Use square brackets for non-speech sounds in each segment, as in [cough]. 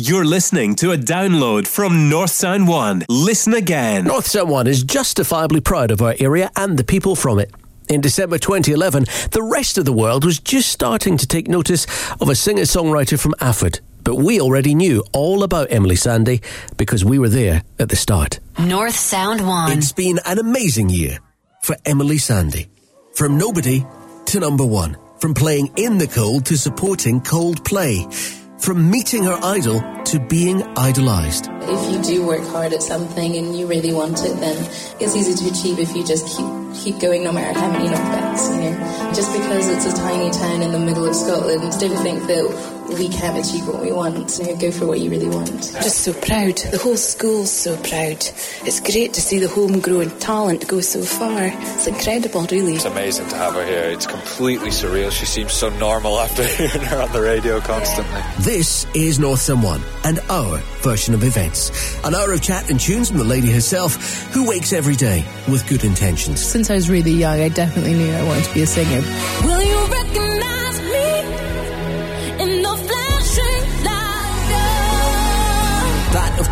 You're listening to a download from North Sound One. Listen again. North Sound One is justifiably proud of our area and the people from it. In December 2011, the rest of the world was just starting to take notice of a singer songwriter from Alford. But we already knew all about Emeli Sandé because we were there at the start. North Sound One. It's been an amazing year for Emeli Sandé. From nobody to number one. From playing in the cold to supporting Coldplay. From meeting her idol to being idolised. If you do work hard at something and you really want it, then it's easy to achieve if you just keep keep going no matter how many knockbacks, you know. Just because it's a tiny town in the middle of Scotland, don't think that we can achieve what we want. You know, go for what you really want. Just so proud. The whole school's so proud. It's great to see the homegrown talent go so far. It's incredible, really. It's amazing to have her here. It's completely surreal. She seems so normal after [laughs] hearing her on the radio constantly. This is North Sound One and our version of events. An hour of chat and tunes from the lady herself who wakes every day with good intentions. Since I was really young, I definitely knew I wanted to be a singer. Will you recognize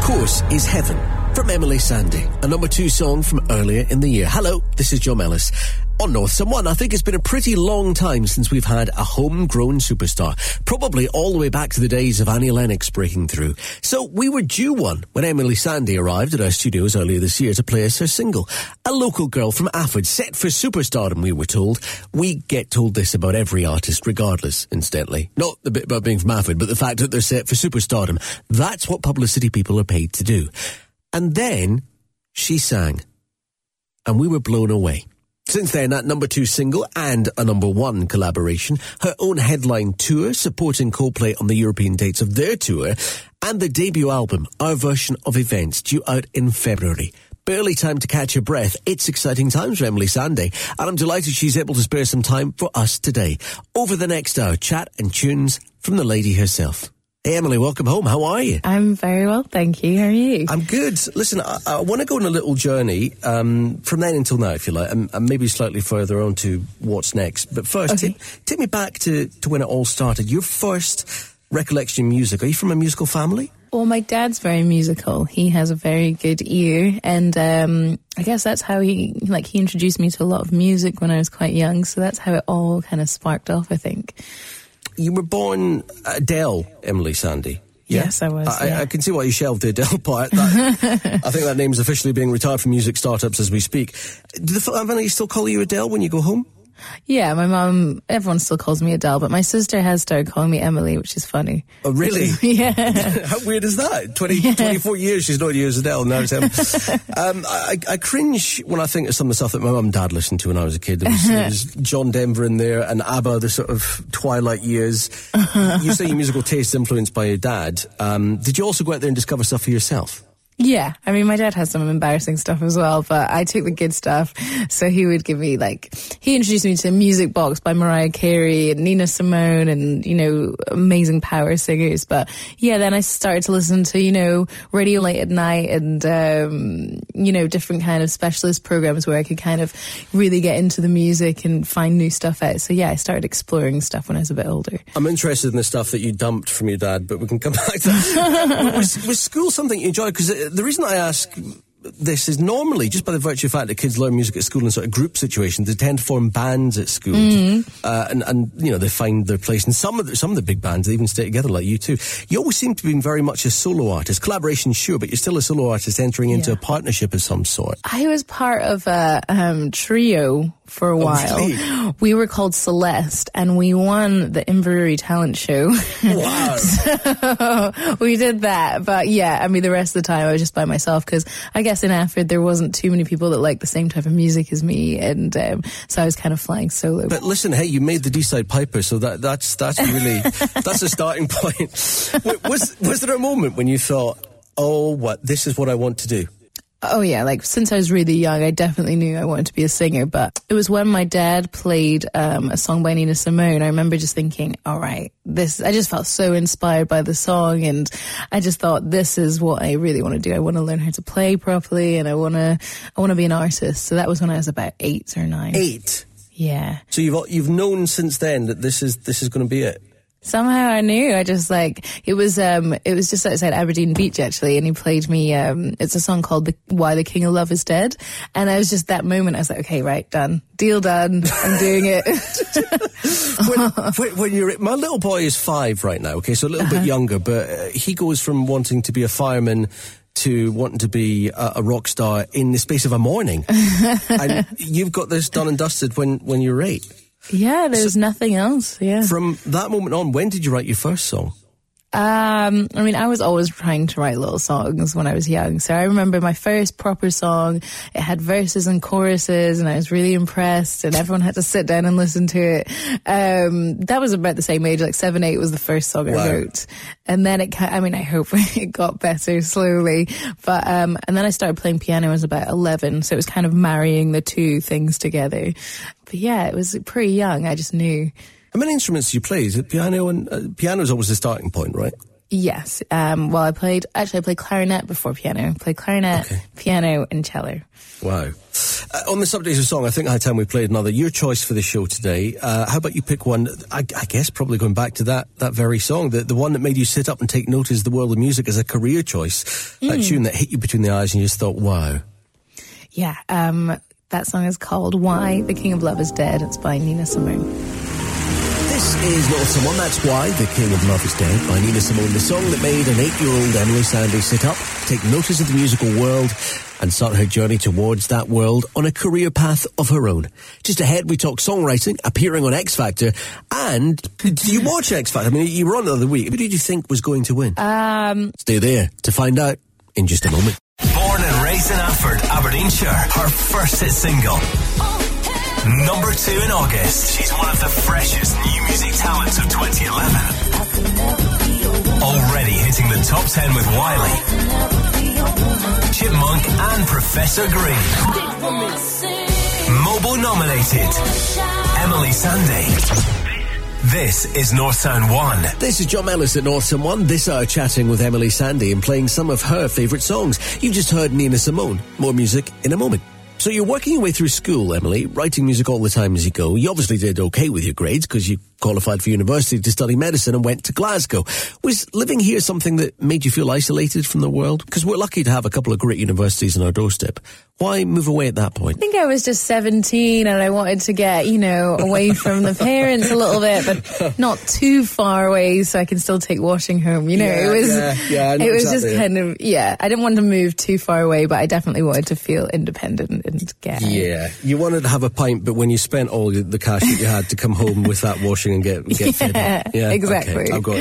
course, is Heaven from Emeli Sandé, a number two song from earlier in the year. Hello, this is Joe Mellis. On North Sound One, I think it's been a pretty long time since we've had a homegrown superstar. Probably all the way back to the days of Annie Lennox breaking through. So we were due one when Emeli Sandé arrived at our studios earlier this year to play us her single. A local girl from Alford, set for superstardom, we were told. We get told this about every artist, regardless, incidentally. Not the bit about being from Alford, but the fact that they're set for superstardom. That's what publicity people are paid to do. And then she sang. And we were blown away. Since then, that number two single and a number one collaboration, her own headline tour supporting Coldplay on the European dates of their tour, and the debut album, our version of events, due out in February. Barely time to catch your breath. It's exciting times for Emeli Sandé, and I'm delighted she's able to spare some time for us today. Over the next hour, chat and tunes from the lady herself. Hey, Emeli, welcome home. How are you? I'm very well, thank you. How are you? I'm good. Listen, I, I want to go on a little journey um, from then until now, if you like, and, and, maybe slightly further on to what's next. But first, Okay. take, take me back to, to when it all started. Your first recollection of music. Are you from a musical family? Well, my dad's very musical. He has a very good ear, and um, I guess that's how he like he introduced me to a lot of music when I was quite young. So that's how it all kind of sparked off. I think. You were born uh, Adele, Emeli Sandé. Yeah? Yes, I was, I, yeah. I can see why you shelved the Adele part. That, [laughs] I think that name's officially being retired from music startups as we speak. Do the family still call you Adele when you go home? Yeah, my mom. Everyone still calls me Adele, but my sister has started calling me Emily, which is funny. Oh, really? [laughs] yeah. [laughs] How weird is that? 20, 24 years she's you as Adele, now it's Emma. um, [laughs] I, I cringe when I think of some of the stuff that my mum and dad listened to when I was a kid. There was, there was John Denver in there and ABBA, the sort of twilight years. you say your musical taste influenced by your dad. Um, did you also go out there and discover stuff for yourself? Yeah, I mean, my dad has some embarrassing stuff as well, but I took the good stuff. So he would give me like, he introduced me to Music Box by Mariah Carey and Nina Simone and, you know, amazing power singers. But yeah, then I started to listen to, you know, Radio Late at Night and, um, you know, different kind of specialist programs where I could kind of really get into the music and find new stuff out. So yeah, I started exploring stuff when I was a bit older. I'm interested in the stuff that you dumped from your dad, but we can come [laughs] back to that. [laughs] was, was school something you enjoyed? Because the reason I ask this is normally just by the virtue of the fact that kids learn music at school in sort of group situations, they tend to form bands at school, uh, and and you know they find their place. And some of the, some of the big bands they even stay together, like U2. You always seem to be very much a solo artist, collaboration sure, but you're still a solo artist entering into Yeah. a partnership of some sort. I was part of a um, trio for a while. really? [gasps] We were called Celeste, and we won the Inverurie Talent Show. [laughs] Wow. so [laughs] we did that, but yeah, I mean, the rest of the time I was just by myself because I guess in Alford there wasn't too many people that liked the same type of music as me, and um, so I was kind of flying solo. But listen, hey, you made the Deeside Piper, so that that's that's really [laughs] that's a starting point. [laughs] Was was there a moment when you thought, oh, what this is what I want to do? Oh yeah, like since I was really young, I definitely knew I wanted to be a singer. But it was when my dad played um, a song by Nina Simone. I remember just thinking, "All right, this." I just felt so inspired by the song, and I just thought, "This is what I really want to do. I want to learn how to play properly, and I want to, I want to be an artist." So that was when I was about eight or nine. Eight. Yeah. So you've you've known since then that this is this is going to be it. Somehow I knew. I just like it was. Um, it was just outside Aberdeen Beach actually, and he played me. Um, it's a song called the, "Why the King of Love Is Dead," and I was just that moment. I was like, okay, right, done, deal done. I'm doing it. [laughs] when, when, you're my little boy is five right now. Okay, so a little bit younger, but uh, he goes from wanting to be a fireman to wanting to be a, a rock star in the space of a morning. [laughs] and you've got this done and dusted when when you're eight. Yeah, there's was nothing else. Yeah. From that moment on, when did you write your first song? Um, I mean, I was always trying to write little songs when I was young. So I remember my first proper song. It had verses and choruses, and I was really impressed. And everyone had to sit down and listen to it. Um, that was about the same age, like seven, eight was the first song Wow. I wrote. And then it. I mean, I hope [laughs] it got better slowly. But um, and then I started playing piano. when I was about eleven, so it was kind of marrying the two things together. But yeah, it was pretty young. I just knew. How many instruments do you play? Is it piano and uh, piano is always the starting point, right? Yes. Um, well, I played, actually, I played clarinet before piano. I played clarinet, Okay. piano, and cello. Wow. Uh, on the subject of song, I think high time we played another. Your choice for the show today. Uh, how about you pick one? I, I guess probably going back to that that very song, the the one that made you sit up and take notice of the world of music as a career choice. That tune that hit you between the eyes and you just thought, wow. Yeah. Um, that song is called Why the King of Love is Dead. It's by Nina Simone. This is North Sound One, That's Why The King of Love is Dead by Nina Simone, the song that made an eight-year-old Emeli Sandé sit up, take notice of the musical world, and start her journey towards that world on a career path of her own. Just ahead, we talk songwriting, appearing on X Factor, and do you watch X Factor? I mean, you were on the other week. Who did you think was going to win? Um, Stay there to find out in just a moment. Born and raised in Alford, Aberdeenshire, her first hit single. Number two in August. She's one of the freshest new music talents of 2011. Already hitting the top 10 with Wiley, Chipmunk, and Professor Green. MOBO nominated. Emeli Sandé. This is North Sound 1. This is John Ellis at North Sound One. This hour chatting with Emeli Sandé and playing some of her favourite songs. You've just heard Nina Simone. More music in a moment. So you're working your way through school, Emily, writing music all the time as you go. You obviously did okay with your grades because you qualified for university to study medicine and went to Glasgow. Was living here something that made you feel isolated from the world? Because we're lucky to have a couple of great universities on our doorstep. Why move away at that point? I think I was just 17 and I wanted to get, you know, away from the parents a little bit, but not too far away so I can still take washing home. You know, Yeah, it was, yeah, yeah, it was exactly. just kind of, yeah, I didn't want to move too far away, but I definitely wanted to feel independent and get. Yeah, you wanted to have a pint, but when you spent all the cash that you had to come home with that washing and get get fed up. [laughs] Yeah, exactly. Okay, I've got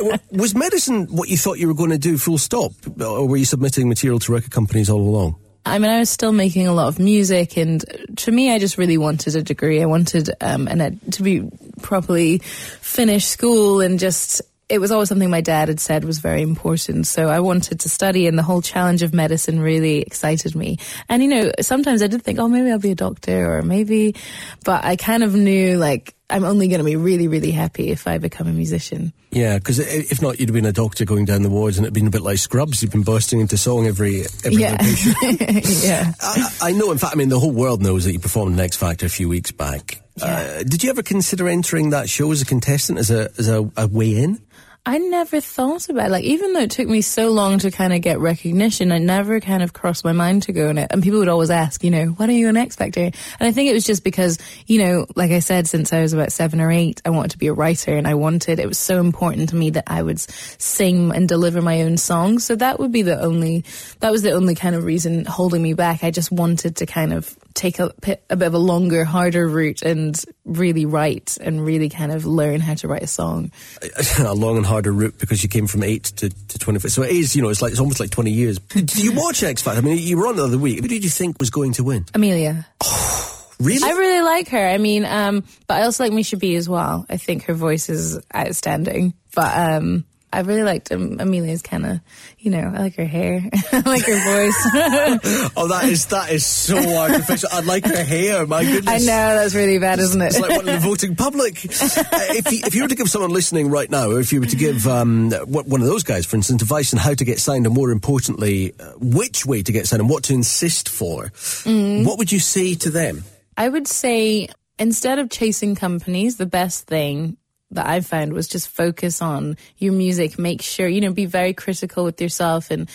you. Was medicine what you thought you were going to do, full stop, or were you submitting material to record companies all along? I mean, I was still making a lot of music, and to me, I just really wanted a degree. I wanted um, an ed- to be properly finish school, and just it was always something my dad had said was very important. So I wanted to study, and the whole challenge of medicine really excited me. And you know, sometimes I did think, oh, maybe I'll be a doctor, or maybe, but I kind of knew like I'm only going to be really, really happy if I become a musician. Yeah, because if not, you'd have been a doctor going down the wards, and it'd been a bit like Scrubs. You've been bursting into song every every Yeah. [laughs] yeah. I, I know. In fact, I mean, the whole world knows that you performed in X Factor a few weeks back. Uh, did you ever consider entering that show as a contestant, as a as a, a way in? I never thought about it. Like, even though it took me so long to kind of get recognition, I never kind of crossed my mind to go on it. And people would always ask, you know, when are you on X Factor? And I think it was just because, you know, like I said, since I was about seven or eight, I wanted to be a writer and I wanted, it was so important to me that I would sing and deliver my own songs. So that would be the only, that was the only kind of reason holding me back. I just wanted to kind of take a, bit- a bit of a longer, harder route and really write and really kind of learn how to write a song. [laughs] a long and harder route because you came from eight to, to 25. So it is, you know, it's like, it's almost like 20 years. [laughs] Did you watch X Factor? I mean, you were on the other week. Who did you think was going to win? Amelia. [sighs] Really? I really like her. I mean, um, but I also like Misha B as well. I think her voice is outstanding. But um, I really liked um, Amelia's kind of, you know, I like her hair, [laughs] I like her voice. [laughs] oh, that is, that is so artificial. I like her hair, my goodness. I know that's really bad, isn't it? It's like one of the voting public. [laughs] Uh, if, you, if you were to give someone listening right now, or if you were to give um, one of those guys, for instance, advice on how to get signed, and more importantly, uh, which way to get signed and what to insist for, what would you say to them? I would say instead of chasing companies, the best thing that I've found was just focus on your music. Make sure, you know, be very critical with yourself and,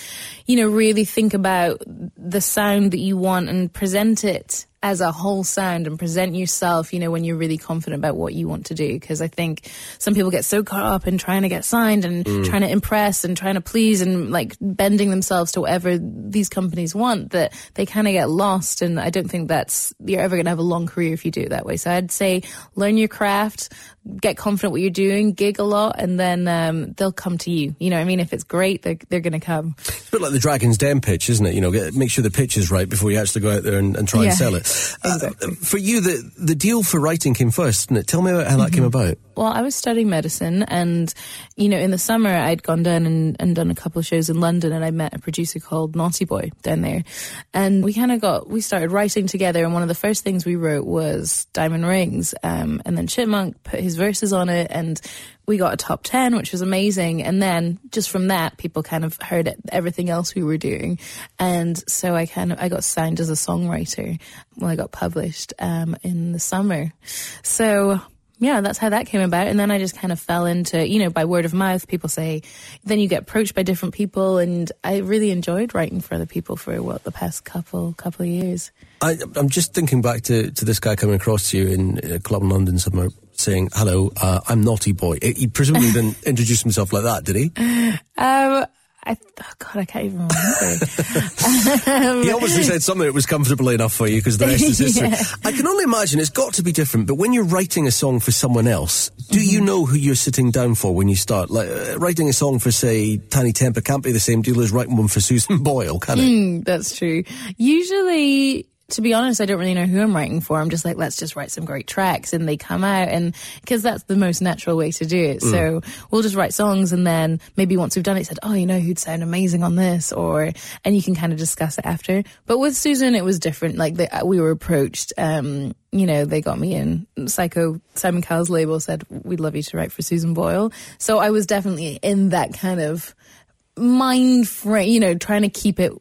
you know, really think about the sound that you want and present it as a whole sound and present yourself, you know, when you're really confident about what you want to do. Because I think some people get so caught up in trying to get signed and mm. trying to impress and trying to please and like bending themselves to whatever these companies want that they kind of get lost. And I don't think that's, you're ever going to have a long career if you do it that way. So I'd say learn your craft, get confident what you're doing, gig a lot, and then um, they'll come to you. You know what I mean? If it's great, they're, they're going to come. It's a bit like the Dragon's Den pitch, isn't it? You know, get, make sure the pitch is right before you actually go out there and, and try Yeah, and sell it. [laughs] Uh, for you, the the deal for writing came first, didn't it? Tell me about how that Mm-hmm. came about. Well, I was studying medicine, and you know, in the summer, I'd gone down and, and done a couple of shows in London, and I met a producer called Naughty Boy down there, and we kind of got we started writing together. And one of the first things we wrote was Diamond Rings, um, and then Chipmunk put his verses on it, and we got a top ten, which was amazing. And then just from that, people kind of heard it, everything else we were doing, and so I kind of I got signed as a songwriter when I got published um, in the summer. So yeah, that's how that came about. And then I just kind of fell into, you know, by word of mouth, people say, then you get approached by different people. And I really enjoyed writing for other people for what the past couple, couple of years. I, I'm just thinking back to, to this guy coming across to you in a club in London somewhere saying, hello, uh, I'm Naughty Boy. He presumably [laughs] didn't introduce himself like that, did he? Um, I, oh God, I can't even remember. [laughs] He obviously said something that was comfortable enough for you because the rest is [laughs] history. Yeah. I can only imagine it's got to be different, but when you're writing a song for someone else, do you know who you're sitting down for when you start? Like, uh, writing a song for, say, Tinie Tempah can't be the same deal as writing one for Susan [laughs] Boyle, can it? That's true. Usually, to be honest, I don't really know who I'm writing for. I'm just like, let's just write some great tracks and they come out. And because that's the most natural way to do it. So we'll just write songs and then maybe once we've done it, said, oh, you know, who'd sound amazing on this? Or, and you can kind of discuss it after. But with Susan, it was different. Like the, we were approached, um, you know, they got me in. Syco, Simon Cowell's label said, we'd love you to write for Susan Boyle. So I was definitely in that kind of mind frame, you know, trying to keep it,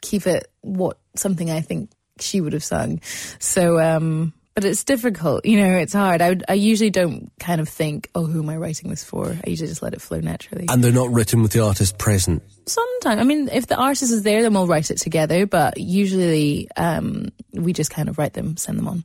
keep it what something I think she would have sung. So, um, but it's difficult, you know, it's hard. I, would, I usually don't kind of think, oh, who am I writing this for? I usually just let it flow naturally. And they're not written with the artist present. Sometimes, I mean, if the artist is there, then we'll write it together, but usually, um, we just kind of write them, send them on.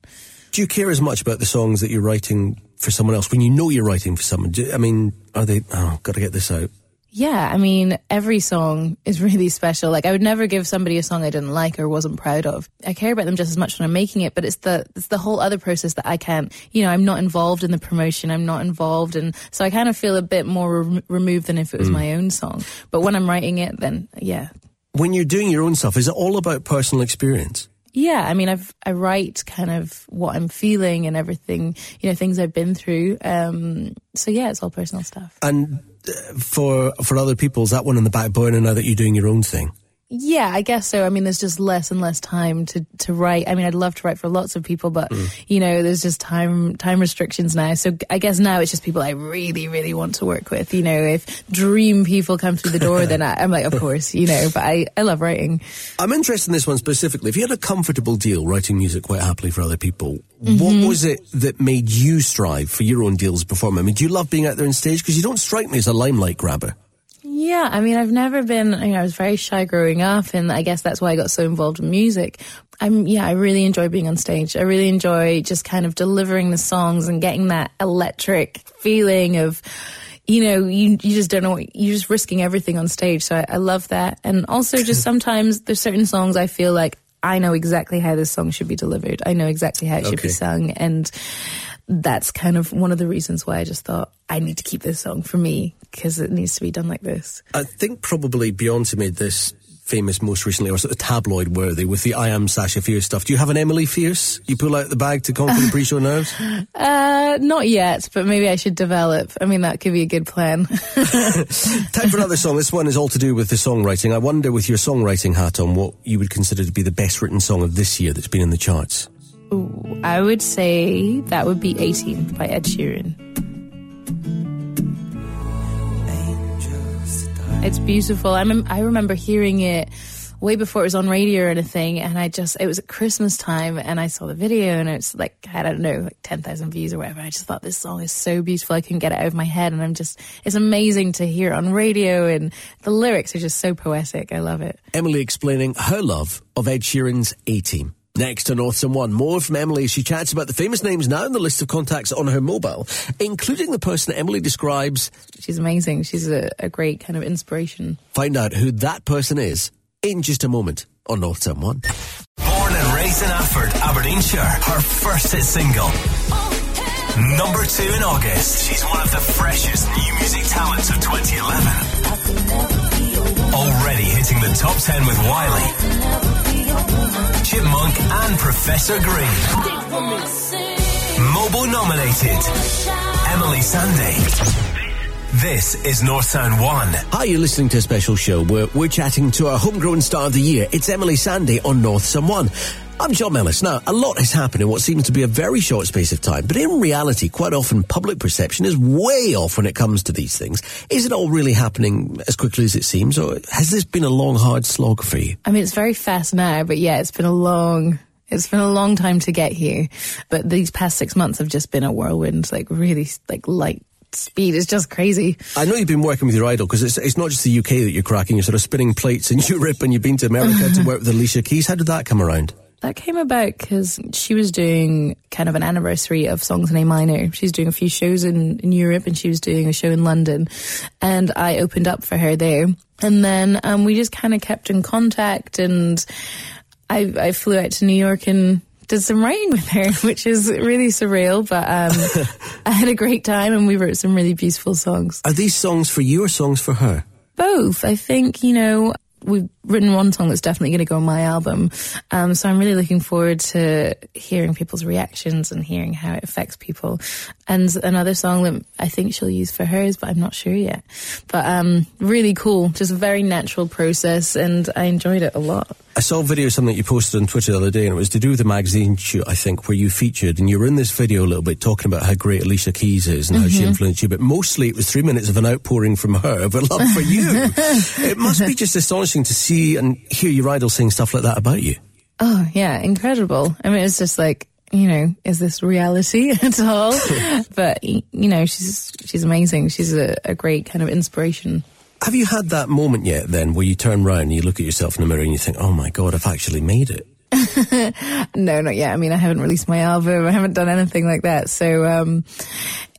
Do you care as much about the songs that you're writing for someone else when you know you're writing for someone? Do, I mean, are they, oh, got to get this out? Yeah, I mean, every song is [laughs] really special. Like, I would never give somebody a song I didn't like or wasn't proud of. I care about them just as much when I'm making it, but it's the it's the whole other process that I can't. You know, I'm not involved in the promotion. I'm not involved, and so I kind of feel a bit more rem- removed than if it was my own song. But when I'm writing it, then yeah, When you're doing your own stuff, is it all about personal experience? yeah. I mean, I've I write kind of what I'm feeling and everything. You know, things I've been through. Um, so yeah, it's all personal stuff. And for for other people, is that one in the back burner now that you're doing your own thing? Yeah, I guess so. I mean, there's just less and less time to, to write. I mean, I'd love to write for lots of people, but you know, there's just time time restrictions now. So I guess now it's just people I really, really want to work with. You know, if dream people come through the door, then I, I'm like, of course, you know. But I, I love writing. I'm interested in this one specifically. If you had a comfortable deal writing music quite happily for other people, Mm-hmm. what was it that made you strive for your own deals as a performer? I mean, do you love being out there on stage? Because you don't strike me as a limelight grabber. Yeah, I mean, I've never been, you know, I was very shy growing up, and I guess that's why I got so involved in music. I'm, yeah, I really enjoy being on stage. I really enjoy just kind of delivering the songs and getting that electric feeling of, you know, you, you just don't know what, you're just risking everything on stage. So I, I love that. And also just [laughs] sometimes there's certain songs I feel like I know exactly how this song should be delivered. I know exactly how it should Okay. be sung. And that's kind of one of the reasons why I just thought I need to keep this song for me because it needs to be done like this. I think probably Beyonce made this famous most recently, or sort of tabloid worthy, with the I Am Sasha Fierce stuff. Do you have an Emily Fierce you pull out the bag to conquer the [laughs] pre-show nerves? Uh, not yet, but maybe I should develop. I mean, that could be a good plan. [laughs] Time for another song. This one is all to do with the songwriting. I wonder, with your songwriting hat on, what you would consider to be the best written song of this year that's been in the charts. I would say that would be A Team by Ed Sheeran. It's beautiful. I, mem- I remember hearing it way before it was on radio or anything. And I just, it was at Christmas time and I saw the video and it's like, I don't know, like 10,000 views or whatever. I just thought this song is so beautiful. I couldn't get it out of my head. And I'm just, it's amazing to hear it on radio and the lyrics are just so poetic. I love it. Emily explaining her love of Ed Sheeran's A Team. Next to North One, more from Emily. She chats about the famous names now in the list of contacts on her mobile, including the person Emily describes. She's amazing. She's a, a great kind of inspiration. Find out who that person is in just a moment on North One. Born and raised in Alford, Aberdeenshire, her first hit single. Number two in August. She's one of the freshest new music talents of 2011. Already hitting the top 10 with Wiley. Chipmunk and Professor Green. MOBO nominated. Emeli Sandé. This is North Sound 1. Hi, you're listening to a special show where we're chatting to our homegrown star of the year. It's Emeli Sandé on North Sound 1. I'm John Mellis. Now, a lot has happened in what seems to be a very short space of time, but in reality, quite often public perception is way off when it comes to these things. Is it all really happening as quickly as it seems, or has this been a long, hard slog for you? I mean, it's very fast now, but yeah, it's been a long, it's been a long time to get here. But these past six months have just been a whirlwind, like really, like light speed. It's just crazy. I know you've been working with your idol because it's, it's not just the UK that you're cracking. You're sort of spinning plates [laughs] in Europe and you've been to America to work with Alicia Keys. How did that come around? That came about because she was doing kind of an anniversary of Songs in A Minor. She's doing a few shows in, in Europe and she was doing a show in London. And I opened up for her there. And then um, we just kind of kept in contact and I, I flew out to New York and did some writing with her, [laughs] which is really surreal, but um, [laughs] I had a great time and we wrote some really beautiful songs. Are these songs for you or songs for her? Both. I think, you know, we've written one song that's definitely going to go on my album. Um, so I'm really looking forward to hearing people's reactions and hearing how it affects people. And another song that I think she'll use for hers, but I'm not sure yet. But um, really cool, just a very natural process, and I enjoyed it a lot. I saw a video, something you posted on Twitter the other day, and it was to do with the magazine shoot, I think, where you featured, and you were in this video a little bit talking about how great Alicia Keys is and how she mm-hmm. influenced you, but mostly it was three minutes of an outpouring from her of her love for you. [laughs] it must be just astonishing to see and hear your idol saying stuff like that about you. Oh, yeah, incredible. I mean, it's just like, you know, is this reality [laughs] at all? [laughs] but, you know, she's she's amazing. She's a, a great kind of inspiration. Have you had that moment yet then where you turn round and you look at yourself in the mirror and you think, oh my God, I've actually made it? [laughs] No, not yet. I mean, I haven't released my album. I haven't done anything like that. So, um,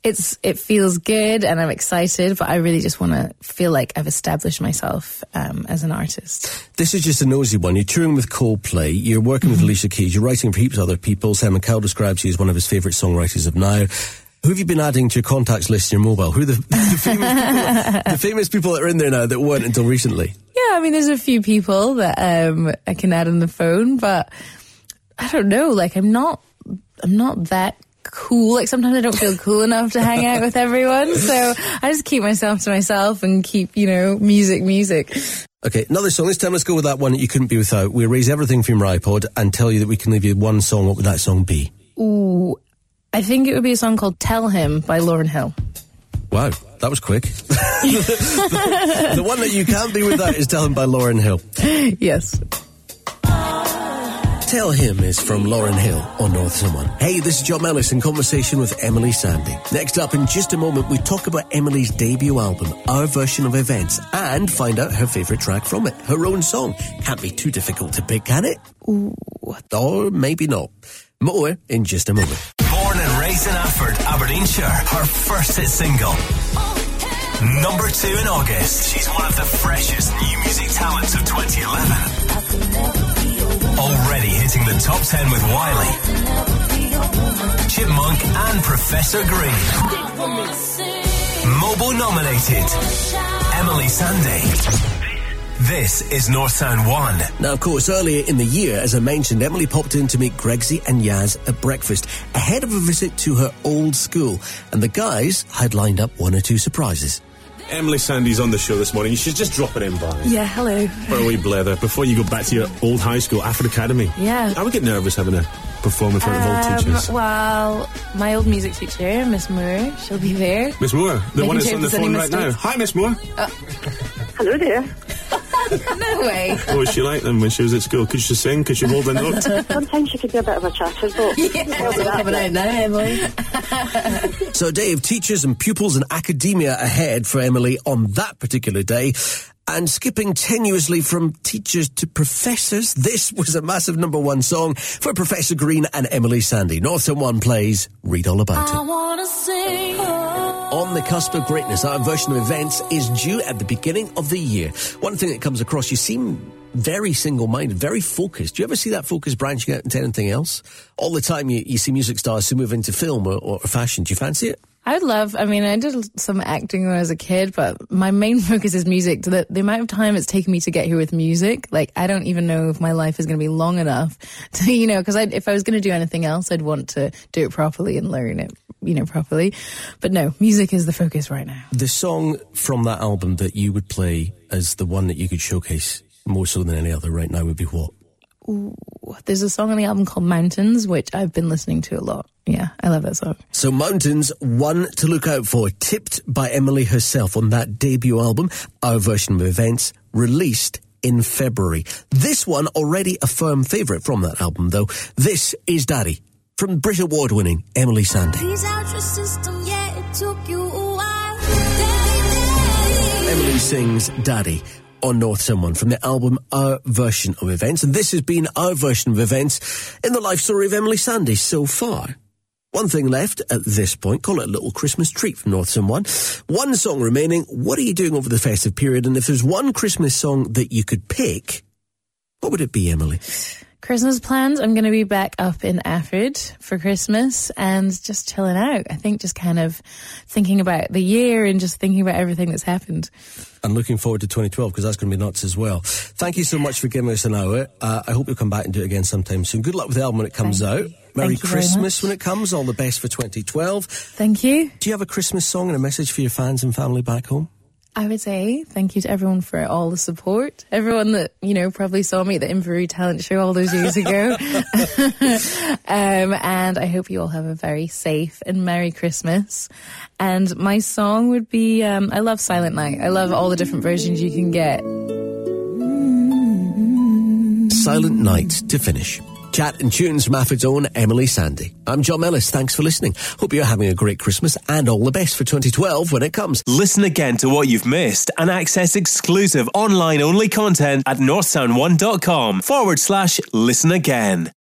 it's, it feels good and I'm excited, but I really just want to feel like I've established myself, um, as an artist. This is just a nosy one. You're touring with Coldplay. You're working with Alicia Keys. You're writing for heaps of other people. Simon Cowell describes you as one of his favourite songwriters of now. Who have you been adding to your contacts list in your mobile? Who are the, [laughs] the, famous people, the famous people that are in there now that weren't until recently? Yeah, I mean, there's a few people that, um, I can add on the phone, but I don't know. Like, I'm not, I'm not that cool. Like, sometimes I don't feel cool enough to hang out with everyone. So I just keep myself to myself and keep, you know, music, music. Okay, another song. This time let's go with that one that you couldn't be without. We erase everything from your iPod and tell you that we can leave you one song. What would that song be? Ooh, I think it would be a song called Tell Him by Lauryn Hill. Wow, that was quick. [laughs] the one that you can't be without is Tell Him by Lauryn Hill. Yes. Tell Him is from Lauryn Hill on North Sound One. Hey, this is John Mellis in conversation with Emeli Sandé. Next up, in just a moment, we talk about Emily's debut album, Our Version of Events, and find out her favourite track from it, her own song. Can't be too difficult to pick, can it? Ooh. Or maybe not. More in just a moment. Born and raised in Alford, Aberdeenshire, her first hit single. Number two in August. She's one of the freshest new music talents of 2011. Already hitting the top 10 with Wiley. Chipmunk and Professor Green. MOBO nominated. Emeli Sandé. This is North Sound 1. Now, of course, earlier in the year, as I mentioned, Emily popped in to meet Gregsy and Yaz at breakfast ahead of a visit to her old school, and the guys had lined up one or two surprises. Emeli Sandé's on the show this morning. She's just dropping in by. Yeah, hello. For a wee blether before you go back to your old high school, Alford Academy. Yeah. I would get nervous having a performance in front of old teachers. Um, well, my old music teacher, Miss Moore, she'll be there. Miss Moore, the Making one that's on the if there's any phone right now. Hi, Miss Moore. Hello there. [laughs] no way. What was she like then when she was at school? Could she sing? Could she hold a [laughs] note? Sometimes she could be a bit of a chatter, but [laughs] It's all coming out now, Emily. So, Dave, teachers and pupils and academia ahead for Emily on that particular day. And skipping tenuously from teachers to professors, this was a massive number one song for Professor Green and Emeli Sandé. Northern One plays Read All About It. I wanna sing. On the cusp of greatness, our version of events is due at the beginning of the year. One thing that comes across, you seem very single-minded, very focused. Do you ever see that focus branching out into anything else? All the time you, you see music stars who move into film or, or fashion. Do you fancy it? I'd love, I mean, I did some acting when I was a kid, but my main [laughs] focus is music. The, the amount of time it's taken me to get here with music, like, I don't even know if my life is going to be long enough [laughs] to, you know, because if I was going to do anything else, I'd want to do it properly and learn it, you know, properly. But no, music is the focus right now. The song from that album that you would play as the one that you could showcase more so than any other right now would be what? There's a song on the album called Mountains, which I've been listening to a lot. Yeah, I love that song. So Mountains, one to look out for, tipped by Emily herself on that debut album, our version of events, released in February. This one already a firm favourite from that album though. This is Daddy from Brit Award winning Emeli Sandé. Please out your system, yeah, it took you a while. Daddy, daddy. Emily sings Daddy on North Sound One from the album Our Version of Events. And this has been our version of events in the life story of Emeli Sandé so far. One thing left at this point, call it a little Christmas treat from North Someone. One song remaining. What are you doing over the festive period? And if there's one Christmas song that you could pick, what would it be, Emily? Christmas plans. I'm going to be back up in Alford for Christmas and just chilling out. I think just kind of thinking about the year and just thinking about everything that's happened. And looking forward to 2012 because that's going to be nuts as well. Thank you so much for giving us an hour. Uh, I hope you'll come back and do it again sometime soon. Good luck with the album when it comes Thank out. you. Merry Christmas when it comes. All the best for 2012. Thank you. Do you have a Christmas song and a message for your fans and family back home? I would say thank you to everyone for all the support. Everyone that, you know, probably saw me at the Inverurie Talent Show all those years ago. [laughs] um, and I hope you all have a very safe and Merry Christmas. And my song would be, um, I love Silent Night. I love all the different versions you can get. Silent Night to finish. Chat and tunes from Alford's own Emeli Sandé. I'm John Ellis. Thanks for listening. Hope you're having a great Christmas and all the best for 2012 when it comes. Listen again to what you've missed and access exclusive online only content at northsound1.com forward slash listen again.